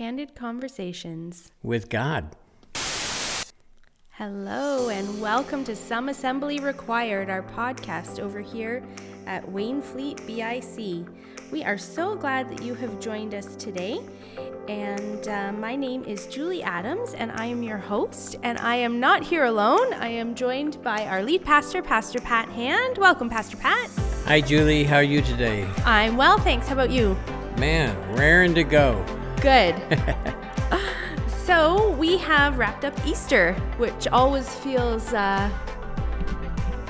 Candid Conversations. with God. Hello, and welcome to Some Assembly Required, our podcast over here at Wainfleet BIC. We are so glad that you have joined us today. And uh, my name is Julie Adams, and I am your host. And I am not here alone. I am joined by our lead pastor, Pastor Pat Hand. Welcome, Pastor Pat. Hi, Julie. How are you today? I'm well, thanks. How about you? Man, raring to go. Good. so we have wrapped up Easter, which always feels, uh,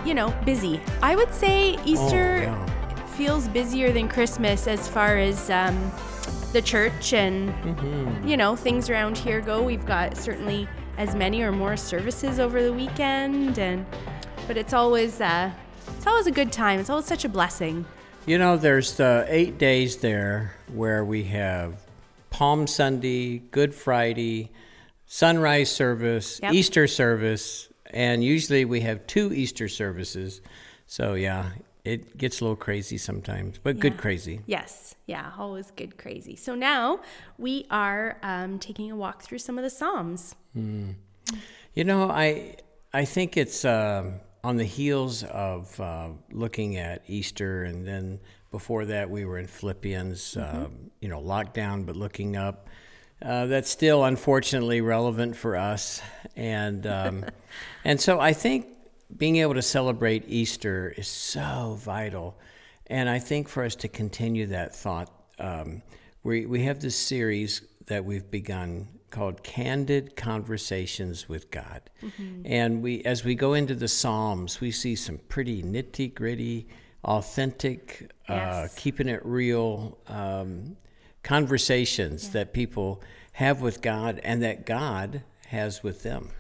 you know, busy. I would say Easter Oh, yeah. feels busier than Christmas as far as um, the church and, Mm-hmm. you know, things around here go. We've got certainly as many or more services over the weekend, and but it's always uh, it's always a good time. It's always such a blessing. You know, there's the eight days there where we have Palm Sunday, Good Friday, sunrise service, Yep. Easter service, and usually we have two Easter services. So, yeah, it gets a little crazy sometimes, but good crazy. Yes, yeah, always good crazy. So now we are um, taking a walk through some of the Psalms. You know, I I think it's um on the heels of uh, looking at Easter, and then before that we were in Philippians. um, you know, lockdown, but looking up. Uh, that's still unfortunately relevant for us, and um, and so I think being able to celebrate Easter is so vital, and I think for us to continue that thought, um, we we have this series that we've begun called Candid Conversations with God. And we as we go into the Psalms, we see some pretty nitty gritty, authentic, uh, keeping it real um, conversations that people have with God and that God has with them.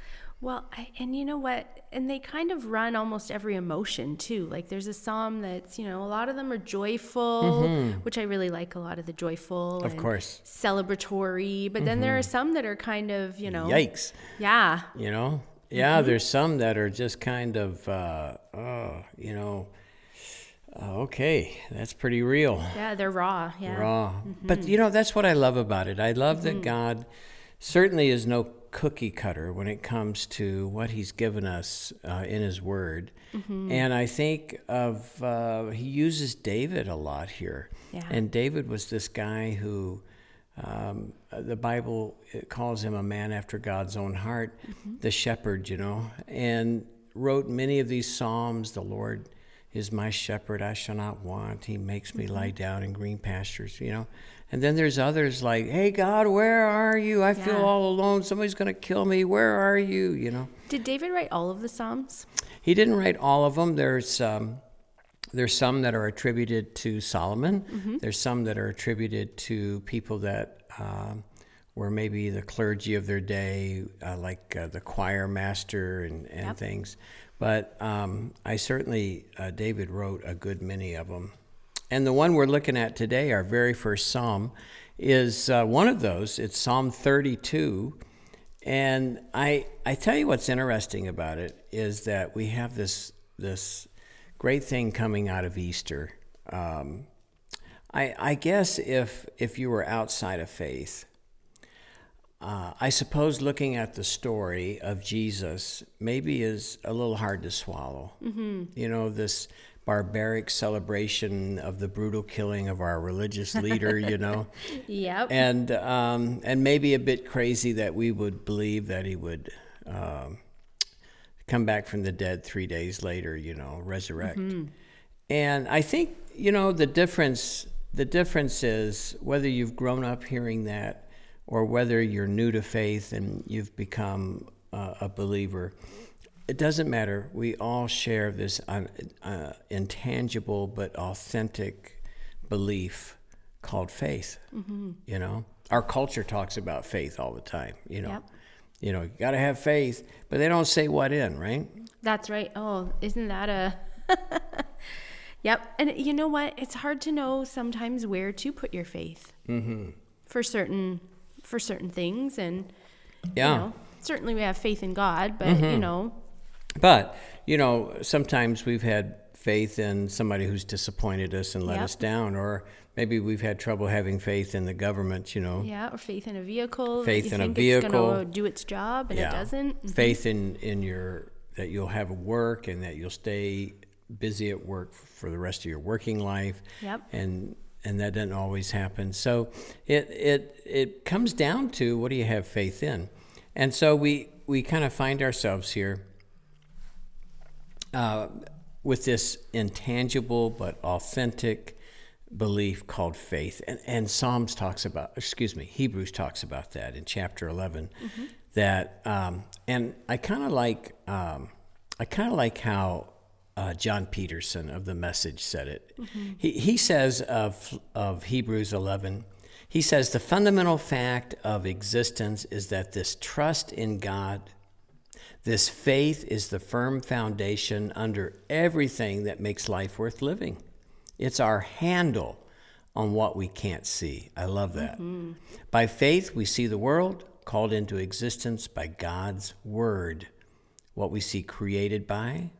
Well, I, and you know what? And they kind of run almost every emotion too. Like there's a psalm that's, you know, a lot of them are joyful, which I really like a lot of the joyful. Mm-hmm. Of and course. Mm-hmm. Celebratory. But then there are some that are kind of, you know. Yikes. Yeah. You know? Yeah, there's some that are just kind of, uh, oh, you know, uh, okay, that's pretty real. Yeah, they're raw. Yeah. raw. But you know, that's what I love about it. I love that God certainly is no cookie cutter when it comes to what He's given us uh, in His Word. And I think of, uh, He uses David a lot here. Yeah. And David was this guy who. Um, the Bible calls him a man after God's own heart, the shepherd, you know, and wrote many of these psalms. The Lord is my shepherd; I shall not want. He makes me lie down in green pastures, you know. And then there's others like, "Hey God, where are you? I feel all alone. Somebody's going to kill me. Where are you?" You know. Did David write all of the psalms? He didn't write all of them. There's um, there's some that are attributed to Solomon. There's some that are attributed to people that um, were maybe the clergy of their day, uh, like uh, the choir master and, and Yep. things. But um, I certainly, uh, David wrote a good many of them. And the one we're looking at today, our very first psalm, is uh, one of those. It's Psalm 32. And I, I tell you what's interesting about it is that we have this, this great thing coming out of Easter. Um, I, I guess if, if you were outside of faith, uh, I suppose looking at the story of Jesus maybe is a little hard to swallow. Mm-hmm. You know, this barbaric celebration of the brutal killing of our religious leader, you know, Yep. and, um, and maybe a bit crazy that we would believe that he would um, come back from the dead three days later, you know, resurrect. And I think, you know, the difference the difference is whether you've grown up hearing that or whether you're new to faith and you've become uh, a believer. It doesn't matter. We all share this un, uh, intangible but authentic belief called faith. You know, our culture talks about faith all the time. You know, Yep. you know, you got to have faith, but they don't say what in, right? That's right. Oh, isn't that a. yep. And you know what? It's hard to know sometimes where to put your faith Mm-hmm. for certain for certain things and Yeah. Mm-hmm. you know certainly we have faith in god but you know But, you know, sometimes we've had faith in somebody who's disappointed us and let Yep. us down, or maybe we've had trouble having faith in the government. You know, Yeah, or faith in a vehicle. Faith in a think It's vehicle. gonna do its job and it doesn't. Mhm. Faith in in your that you'll have work and that you'll stay busy at work for the rest of your working life. Yep. And and that doesn't always happen. So it it it comes down to what do you have faith in, and so we we kind of find ourselves here. Uh, with this intangible but authentic belief called faith. And, and Psalms talks about, excuse me, Hebrews talks about that in chapter 11. That, um, and I kind of like, um, I kind of like how uh, John Peterson of the Message said it. He, he says of, of Hebrews 11, he says, the fundamental fact of existence is that this trust in God this faith is the firm foundation under everything that makes life worth living. It's our handle on what we can't see. I love that. By faith, we see the world called into existence by God's word, what we see created by,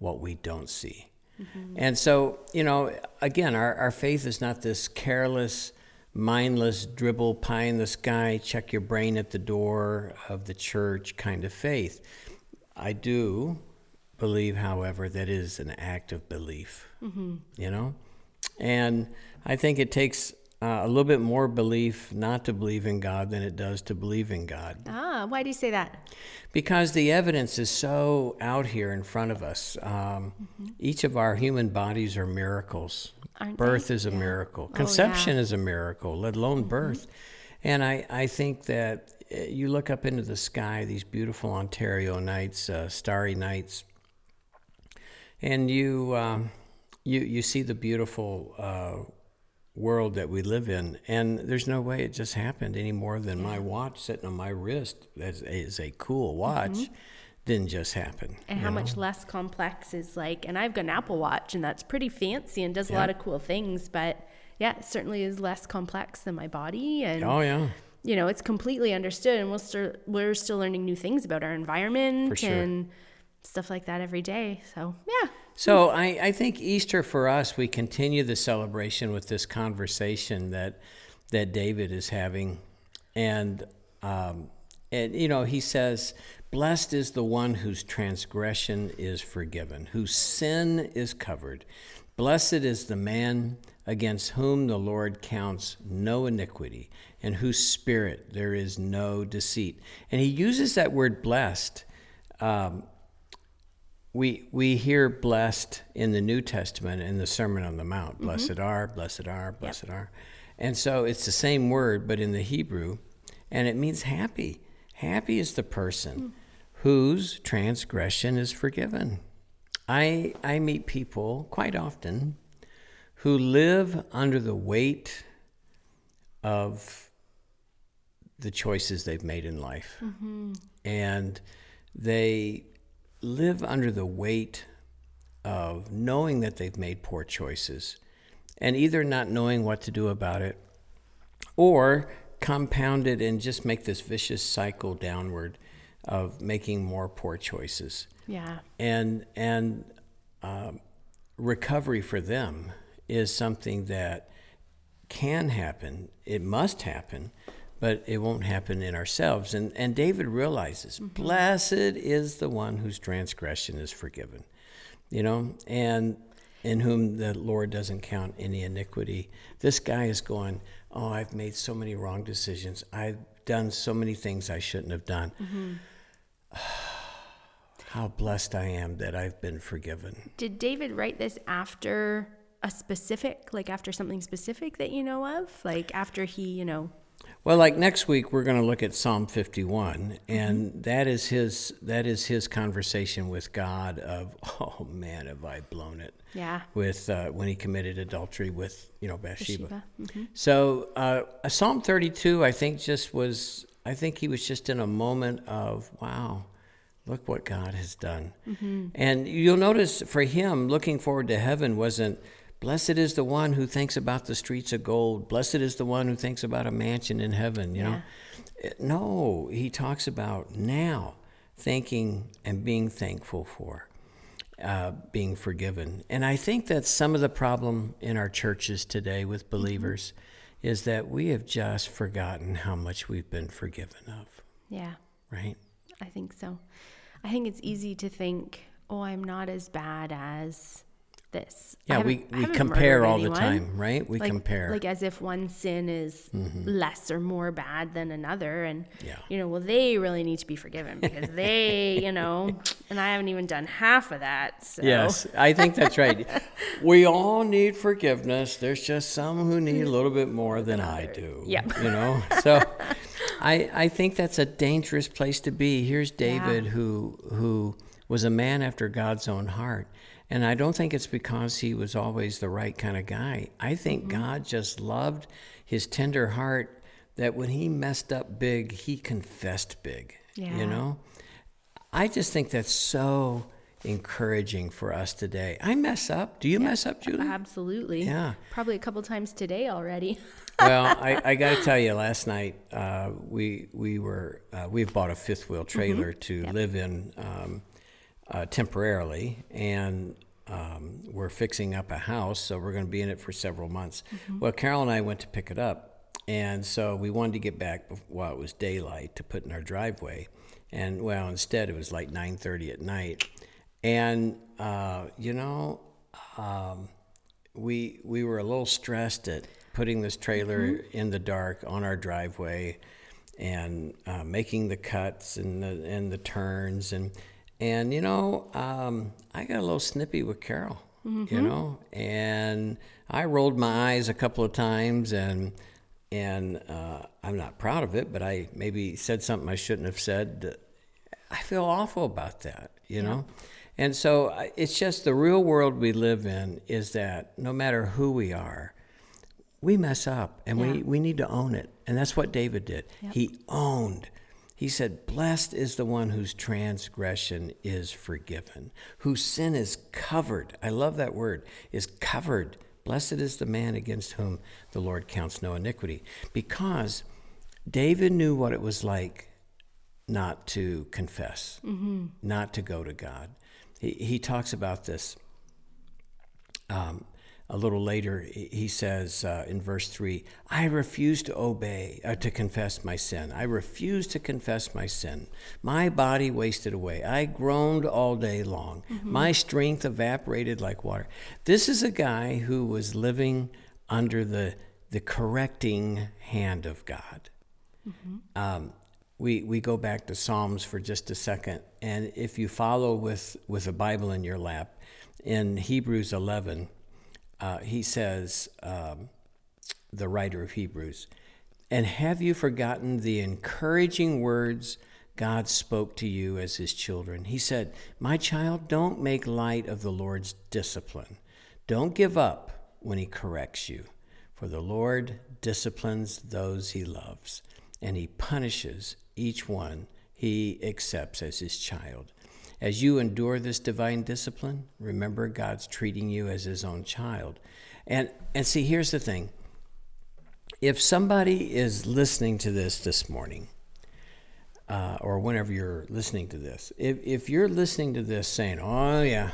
what we don't see. Mm-hmm. And so, you know, again, our, our faith is not this careless, mindless, dribble, pie in the sky, check your brain at the door of the church kind of faith. I do believe, however, that is an act of belief, mm-hmm. you know? And I think it takes uh, a little bit more belief not to believe in God than it does to believe in God Ah, why do you say that? because the evidence is so out here in front of us. Um, Each of our human bodies are miracles. Aren't birth they? is a Yeah. miracle. Oh, yeah. Conception is a miracle, let alone birth. And I, I think that uh, you look up into the sky, these beautiful Ontario nights, uh, starry nights, and you, um, you, you see the beautiful uh, world that we live in. And there's no way it just happened any more than my watch sitting on my wrist that is a cool watch mm-hmm. didn't just happen. And how much less complex is like, and I've got an Apple Watch and that's pretty fancy and does a lot of cool things, but yeah, it certainly is less complex than my body. And, Oh, yeah. you know, it's completely understood and we'll still, we're still learning new things about our environment sure. and stuff like that every day. So, yeah. So I, I think Easter for us, we continue the celebration with this conversation that that David is having, and um, and you know he says, "Blessed is the one whose transgression is forgiven, whose sin is covered. Blessed is the man against whom the Lord counts no iniquity, and whose spirit there is no deceit." And he uses that word "blessed." Um, we we hear blessed in the New Testament in the Sermon on the Mount. Mm-hmm. Blessed are, blessed are, blessed are. And so it's the same word, but in the Hebrew, and it means happy. Happy is the person hmm. whose transgression is forgiven. I I meet people quite often who live under the weight of the choices they've made in life. Mm-hmm. And they live under the weight of knowing that they've made poor choices and either not knowing what to do about it or compound it and just make this vicious cycle downward of making more poor choices Yeah. and and um, recovery for them is something that can happen. It must happen, but it won't happen in ourselves. And and David realizes, mm-hmm. blessed is the one whose transgression is forgiven, you know, and in whom the Lord doesn't count any iniquity. This guy is going, oh, I've made so many wrong decisions. I've done so many things I shouldn't have done mm-hmm. how blessed I am that I've been forgiven. Did David write this after a specific, like after something specific that you know of? Like after he, you know, Well, like next week we're going to look at Psalm 51 and that is his that is his conversation with God of oh man have I blown it. yeah. With uh, when he committed adultery with, you know, Bathsheba. Bathsheba. So, uh, Psalm 32 I think just was I think he was just in a moment of wow, look what God has done. And you'll notice for him, looking forward to heaven wasn't, blessed is the one who thinks about the streets of gold. Blessed is the one who thinks about a mansion in heaven, you know? Uh, No, he talks about now thinking and being thankful for. uh, being forgiven. And I think that some of the problem in our churches today with Mm-hmm. believers is that we have just forgotten how much we've been forgiven of, Yeah, right? I think so. I think it's easy to think, oh, I'm not as bad as this. Yeah, we, we compare all the time, right? We like, compare. Mm-hmm. like as if one sin is less or more bad than another and Yeah. you know well they really need to be forgiven because they you know and i haven't even done half of that so Yes, I think that's right. we all need forgiveness. There's just some who need a little bit more than I do. Yeah. You know? So I I think that's a dangerous place to be. Here's David who who was a man after God's own heart. And I don't think it's because he was always the right kind of guy. I think God just loved his tender heart that when he messed up big, he confessed big. Yeah. You know? I just think that's so encouraging for us today. I mess up. Do you mess up, Julie? absolutely Yeah. probably a couple times today already well, I, I got to tell you, last night uh, we we were uh, we've bought a fifth wheel trailer to live in um, uh, temporarily, and um, we're fixing up a house, so we're going to be in it for several months. Well, Carol and I went to pick it up, and so we wanted to get back while it was daylight to put in our driveway, and well, instead it was like 9:30 at night, and uh, you know. Um, we we were a little stressed at putting this trailer in the dark on our driveway and uh, making the cuts and the and the turns and and you know um, I got a little snippy with Carol you know and I rolled my eyes a couple of times and and uh, I'm not proud of it but I maybe said something I shouldn't have said I feel awful about that, you know? And so it's just the real world we live in is that no matter who we are, we mess up and we, Yeah. we need to own it. And that's what David did. He owned. He said, Blessed is the one whose transgression is forgiven, whose sin is covered. I love that word, is covered. Blessed is the man against whom the Lord counts no iniquity. Because David knew what it was like not to confess, not to go to God. He, he talks about this um, a little later. He says uh, in verse 3 I refuse to obey, uh, to confess my sin. I refuse to confess my sin. My body wasted away. I groaned all day long. My strength evaporated like water. This is a guy who was living under the, the correcting hand of God um, we we go back to Psalms for just a second, and if you follow with with a Bible in your lap, in Hebrews 11, uh, he says, um, the writer of Hebrews, and have you forgotten the encouraging words God spoke to you as His children? He said, "My child, don't make light of the Lord's discipline. Don't give up when He corrects you." For the Lord disciplines those he loves, and he punishes each one he accepts as his child. As you endure this divine discipline, remember God's treating you as his own child. And and see here's the thing. If somebody is listening to this this morning, uh, or whenever you're listening to this, if, if you're listening to this saying, oh, yeah,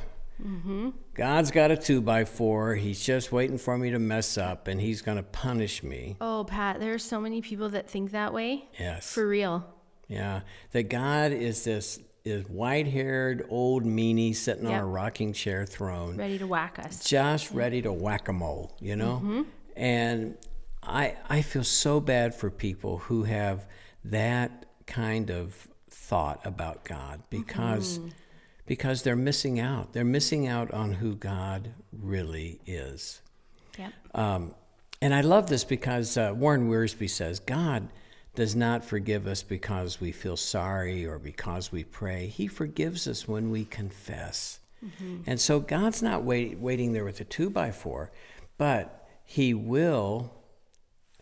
God's got a two by four, he's just waiting for me to mess up and he's going to punish me. oh pat there are so many people that think that way Yes. for real yeah. That God is this is white haired old meanie sitting on a rocking chair throne. ready to whack us just ready to whack a mole, you know? And I I feel so bad for people who have that kind of thought about God because because they're missing out. They're missing out on who God really is. yep Um, and I love this because uh, Warren Wiersbe says God does not forgive us because we feel sorry or because we pray. He forgives us when we confess. Mm-hmm. And so God's not wait, waiting there with a two by four, but He will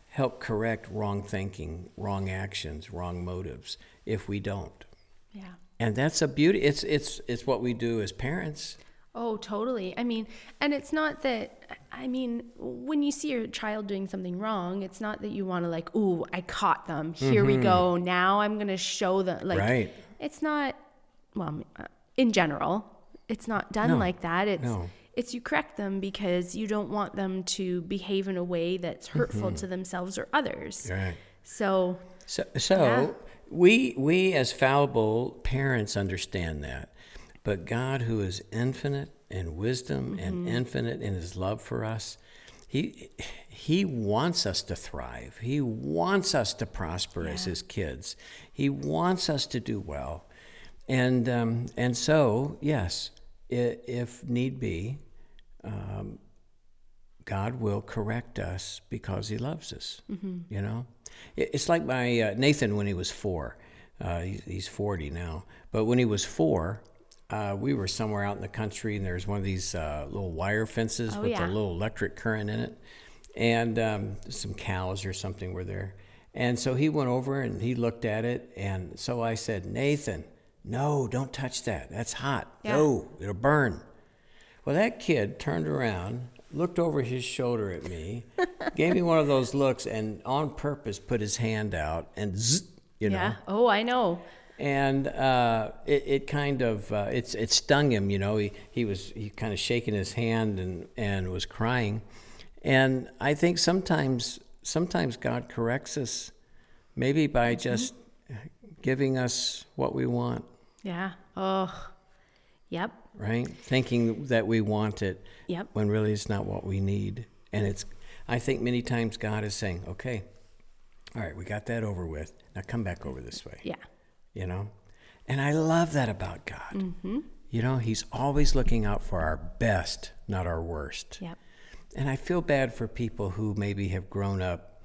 help correct wrong thinking, wrong actions, wrong motives if we don't. yeah And that's a beauty. It's it's it's what we do as parents. Oh, totally. I mean, and it's not that, I mean, when you see your child doing something wrong, it's not that you want to, like, ooh, I caught them. Here we go. Now I'm going to show them. Like, Right. it's not, well, uh, in general, it's not done No, like that. It's no. it's you correct them because you don't want them to behave in a way that's hurtful to themselves or others. Right. So So, so Yeah. we we as fallible parents understand that, but God, who is infinite in wisdom and infinite in His love for us, he He wants us to thrive. He wants us to prosper as His kids. He wants us to do well, and um, and so yes, if need be, God will correct us because He loves us. You know, It- it's like my uh, Nathan when he was four. Uh, he's, he's forty now, but when he was four, uh, we were somewhere out in the country, and there was one of these uh, little wire fences Oh, with yeah. a little electric current in it, and um, some cows or something were there. And so he went over and he looked at it, and so I said, Nathan, no, don't touch that. That's hot. Yeah. No, it'll burn. Well, that kid turned around, looked over his shoulder at me, gave me one of those looks, and on purpose put his hand out and zzz, you know. yeah. Oh, I know. And uh, it, it kind of uh, it's it stung him, you know. He he was he kind of shaking his hand and and was crying, and I think sometimes sometimes God corrects us, maybe by just giving us what we want, Yeah. Oh. Yep. right? Thinking that we want it, Yep. when really it's not what we need. And it's, I think many times God is saying, okay, all right, we got that over with. Now come back over this way, Yeah. You know? And I love that about God. Mm-hmm. You know, He's always looking out for our best, not our worst. Yep. And I feel bad for people who maybe have grown up,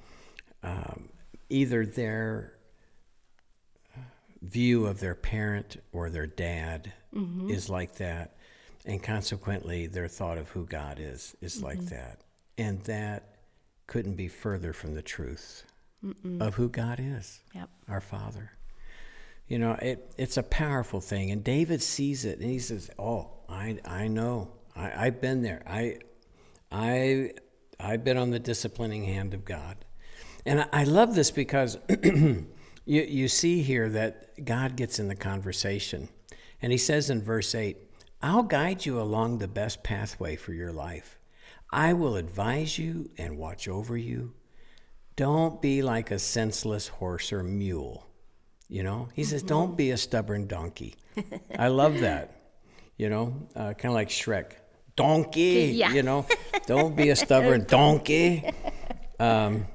um, either their uh, view of their parent or their dad mm-hmm. is like that, and consequently, their thought of who God is is like mm-hmm. that. And that couldn't be further from the truth of who God is, Yep. our Father. You know, it, it's a powerful thing. And David sees it and he says, Oh, I, I know. I, I've been there. I, I, I've been on the disciplining hand of God. And I, I love this because you, you see here that God gets in the conversation. And he says in verse 8, I'll guide you along the best pathway for your life. I will advise you and watch over you. Don't be like a senseless horse or mule. You know, he says, don't be a stubborn donkey. I love that. You know, uh, kind of like Shrek. Donkey, Yeah. you know, don't be a stubborn donkey. Um,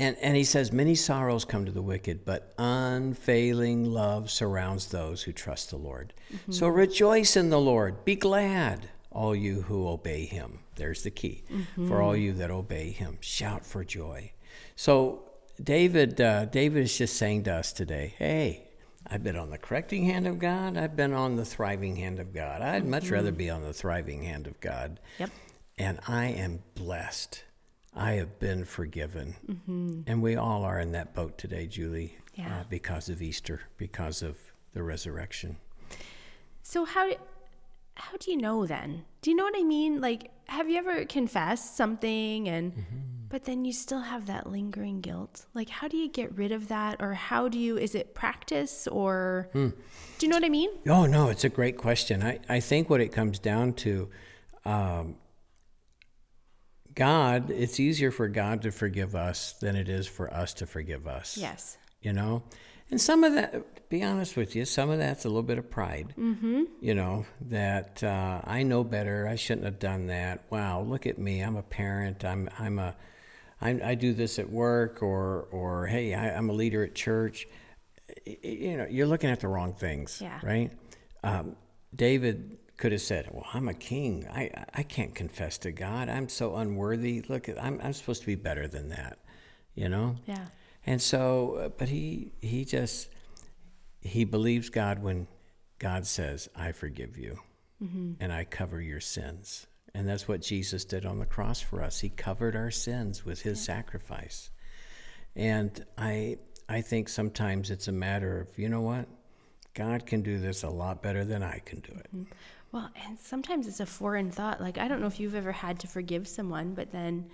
and, and he says, Many sorrows come to the wicked, but unfailing love surrounds those who trust the Lord. So rejoice in the Lord. Be glad, all you who obey him. There's the key. For all you that obey him, shout for joy. So David, uh, David is just saying to us today, hey, I've been on the correcting hand of God. I've been on the thriving hand of God. I'd much rather be on the thriving hand of God. Yep. And I am blessed. I have been forgiven. And we all are in that boat today, Julie, Yeah. uh, because of Easter, because of the resurrection. So how how do you know then? Do you know what I mean? Like, have you ever confessed something and but then you still have that lingering guilt? Like, how do you get rid of that, or how do you? Is it practice, or do you know what I mean? Oh, no, it's a great question. I, I think what it comes down to, um, God, it's easier for God to forgive us than it is for us to forgive us. Yes. you know and some of that to be honest with you some of that's a little bit of pride mm-hmm. you know that uh, i know better i shouldn't have done that wow look at me i'm a parent i'm i'm a I, I do this at work or or hey I, i'm a leader at church. You know you're looking at the wrong things Yeah. right? Um, david could have said well i'm a king. I i can't confess to god. I'm so unworthy. Look i'm, I'm supposed to be better than that you know? Yeah. and so, uh, but he he just he believes God when God says, "I forgive you, and I cover your sins." And that's what Jesus did on the cross for us. He covered our sins with His sacrifice. And I I think sometimes it's a matter of you know what, God can do this a lot better than I can do it. Well, and sometimes it's a foreign thought. Like, I don't know if you've ever had to forgive someone, but then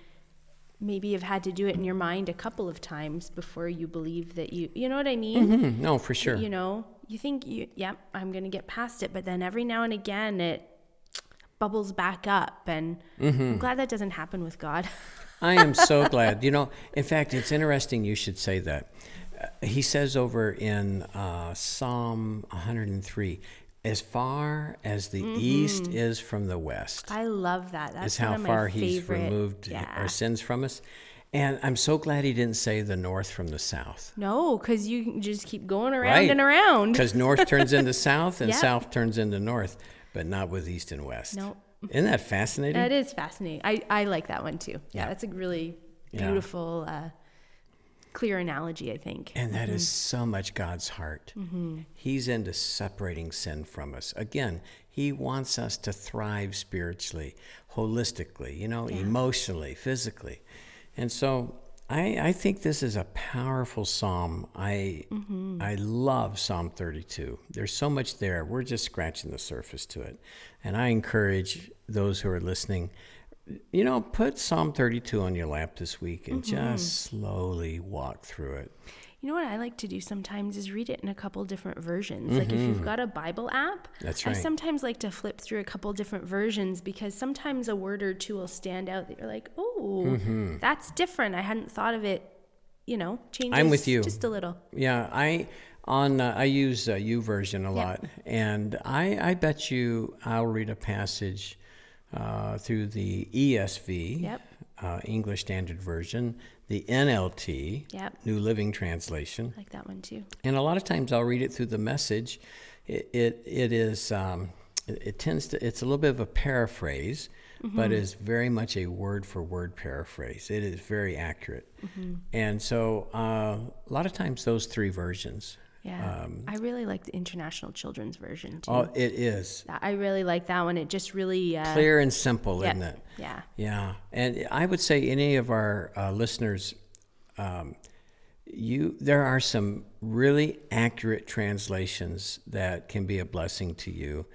maybe you've had to do it in your mind a couple of times before you believe that you, you know what I mean? Mhm, No, for sure. You know, you think you, yep, I'm going to get past it, but then every now and again it bubbles back up. And I'm glad that doesn't happen with God. I am so glad. You know, in fact, it's interesting you should say that. Uh, he says over in uh, Psalm 103 as far as the east is from the west, I love that. That's is how one of my far he's favorite- removed Yeah. our sins from us. And I'm so glad he didn't say the north from the south. No, because you just keep going around Right. and around. Because north turns into south and Yep. south turns into north, but not with east and west. Nope. Isn't that fascinating? That is fascinating. I, I like that one too. Yeah, Yeah. that's a really Yeah. beautiful, uh, clear analogy, I think. And that is Mm-hmm. so much God's heart. He's into separating sin from us. Again, He wants us to thrive spiritually, holistically, you know, emotionally, physically. And so I, I think this is a powerful psalm. I, Mm-hmm. I love Psalm 32. There's so much there. We're just scratching the surface to it. And I encourage those who are listening you know, put Psalm 32 on your lap this week and Mm-hmm. just slowly walk through it. You know what I like to do sometimes is read it in a couple different versions. Like if you've got a Bible app, Mm-hmm. That's I sometimes like to flip through a couple different versions because sometimes a word or two will stand out that you're like, oh, that's different. I hadn't thought of it. You know, changes I'm with you. just a little. Yeah, I on uh, I use uh, YouVersion a lot, and I I bet you I'll read a passage uh, through the ESV, Yep. Uh, English Standard Version, the NLT, Yep. New Living Translation, I like that one too. and a lot of times I'll read it through the message. It it, it is um, it, it tends to it's a little bit of a paraphrase, but is very much a word for word paraphrase. It is very accurate, and so uh, a lot of times those three versions. Yeah. I really like the International Children's Version too. Um, Oh, it is I really like that one. It just really uh, clear and simple, yeah, isn't it? Yeah. Yeah, and I would say any of our uh, listeners, um, you there are some really accurate translations that can be a blessing to you,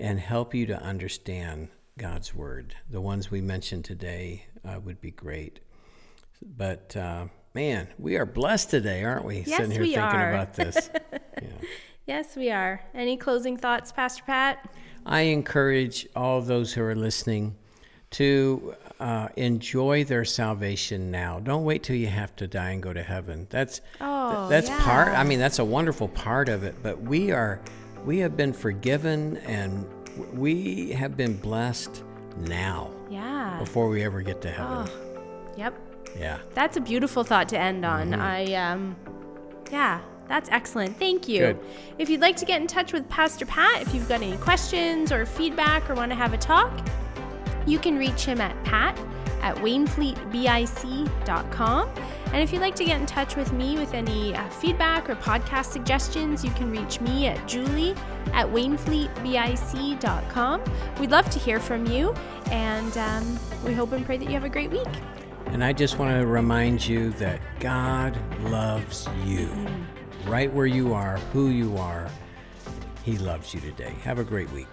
and help you to understand God's word. The ones we mentioned today uh, would be great. But uh, man, we are blessed today, aren't we? Yes, Sitting here we thinking are. about this. yeah. Yes, we are. Any closing thoughts, Pastor Pat? I encourage all those who are listening to uh, enjoy their salvation now. Don't wait till you have to die and go to heaven. That's Oh, that's part. I mean, that's a wonderful part of it. But we are we have been forgiven and we have been blessed now Yeah. before we ever get to heaven. Yep. Yeah. That's a beautiful thought to end on. Mm-hmm. I um yeah, that's excellent. Thank you. Good. If you'd like to get in touch with Pastor Pat, if you've got any questions or feedback or want to have a talk, you can reach him at pat at wainfleetbic.com. And if you'd like to get in touch with me with any uh, feedback or podcast suggestions, you can reach me at julie at wainfleetbic.com. We'd love to hear from you, and um, we hope and pray that you have a great week. And I just want to remind you that God loves you. Mm-hmm. Right where you are, who you are, He loves you today. Have a great week.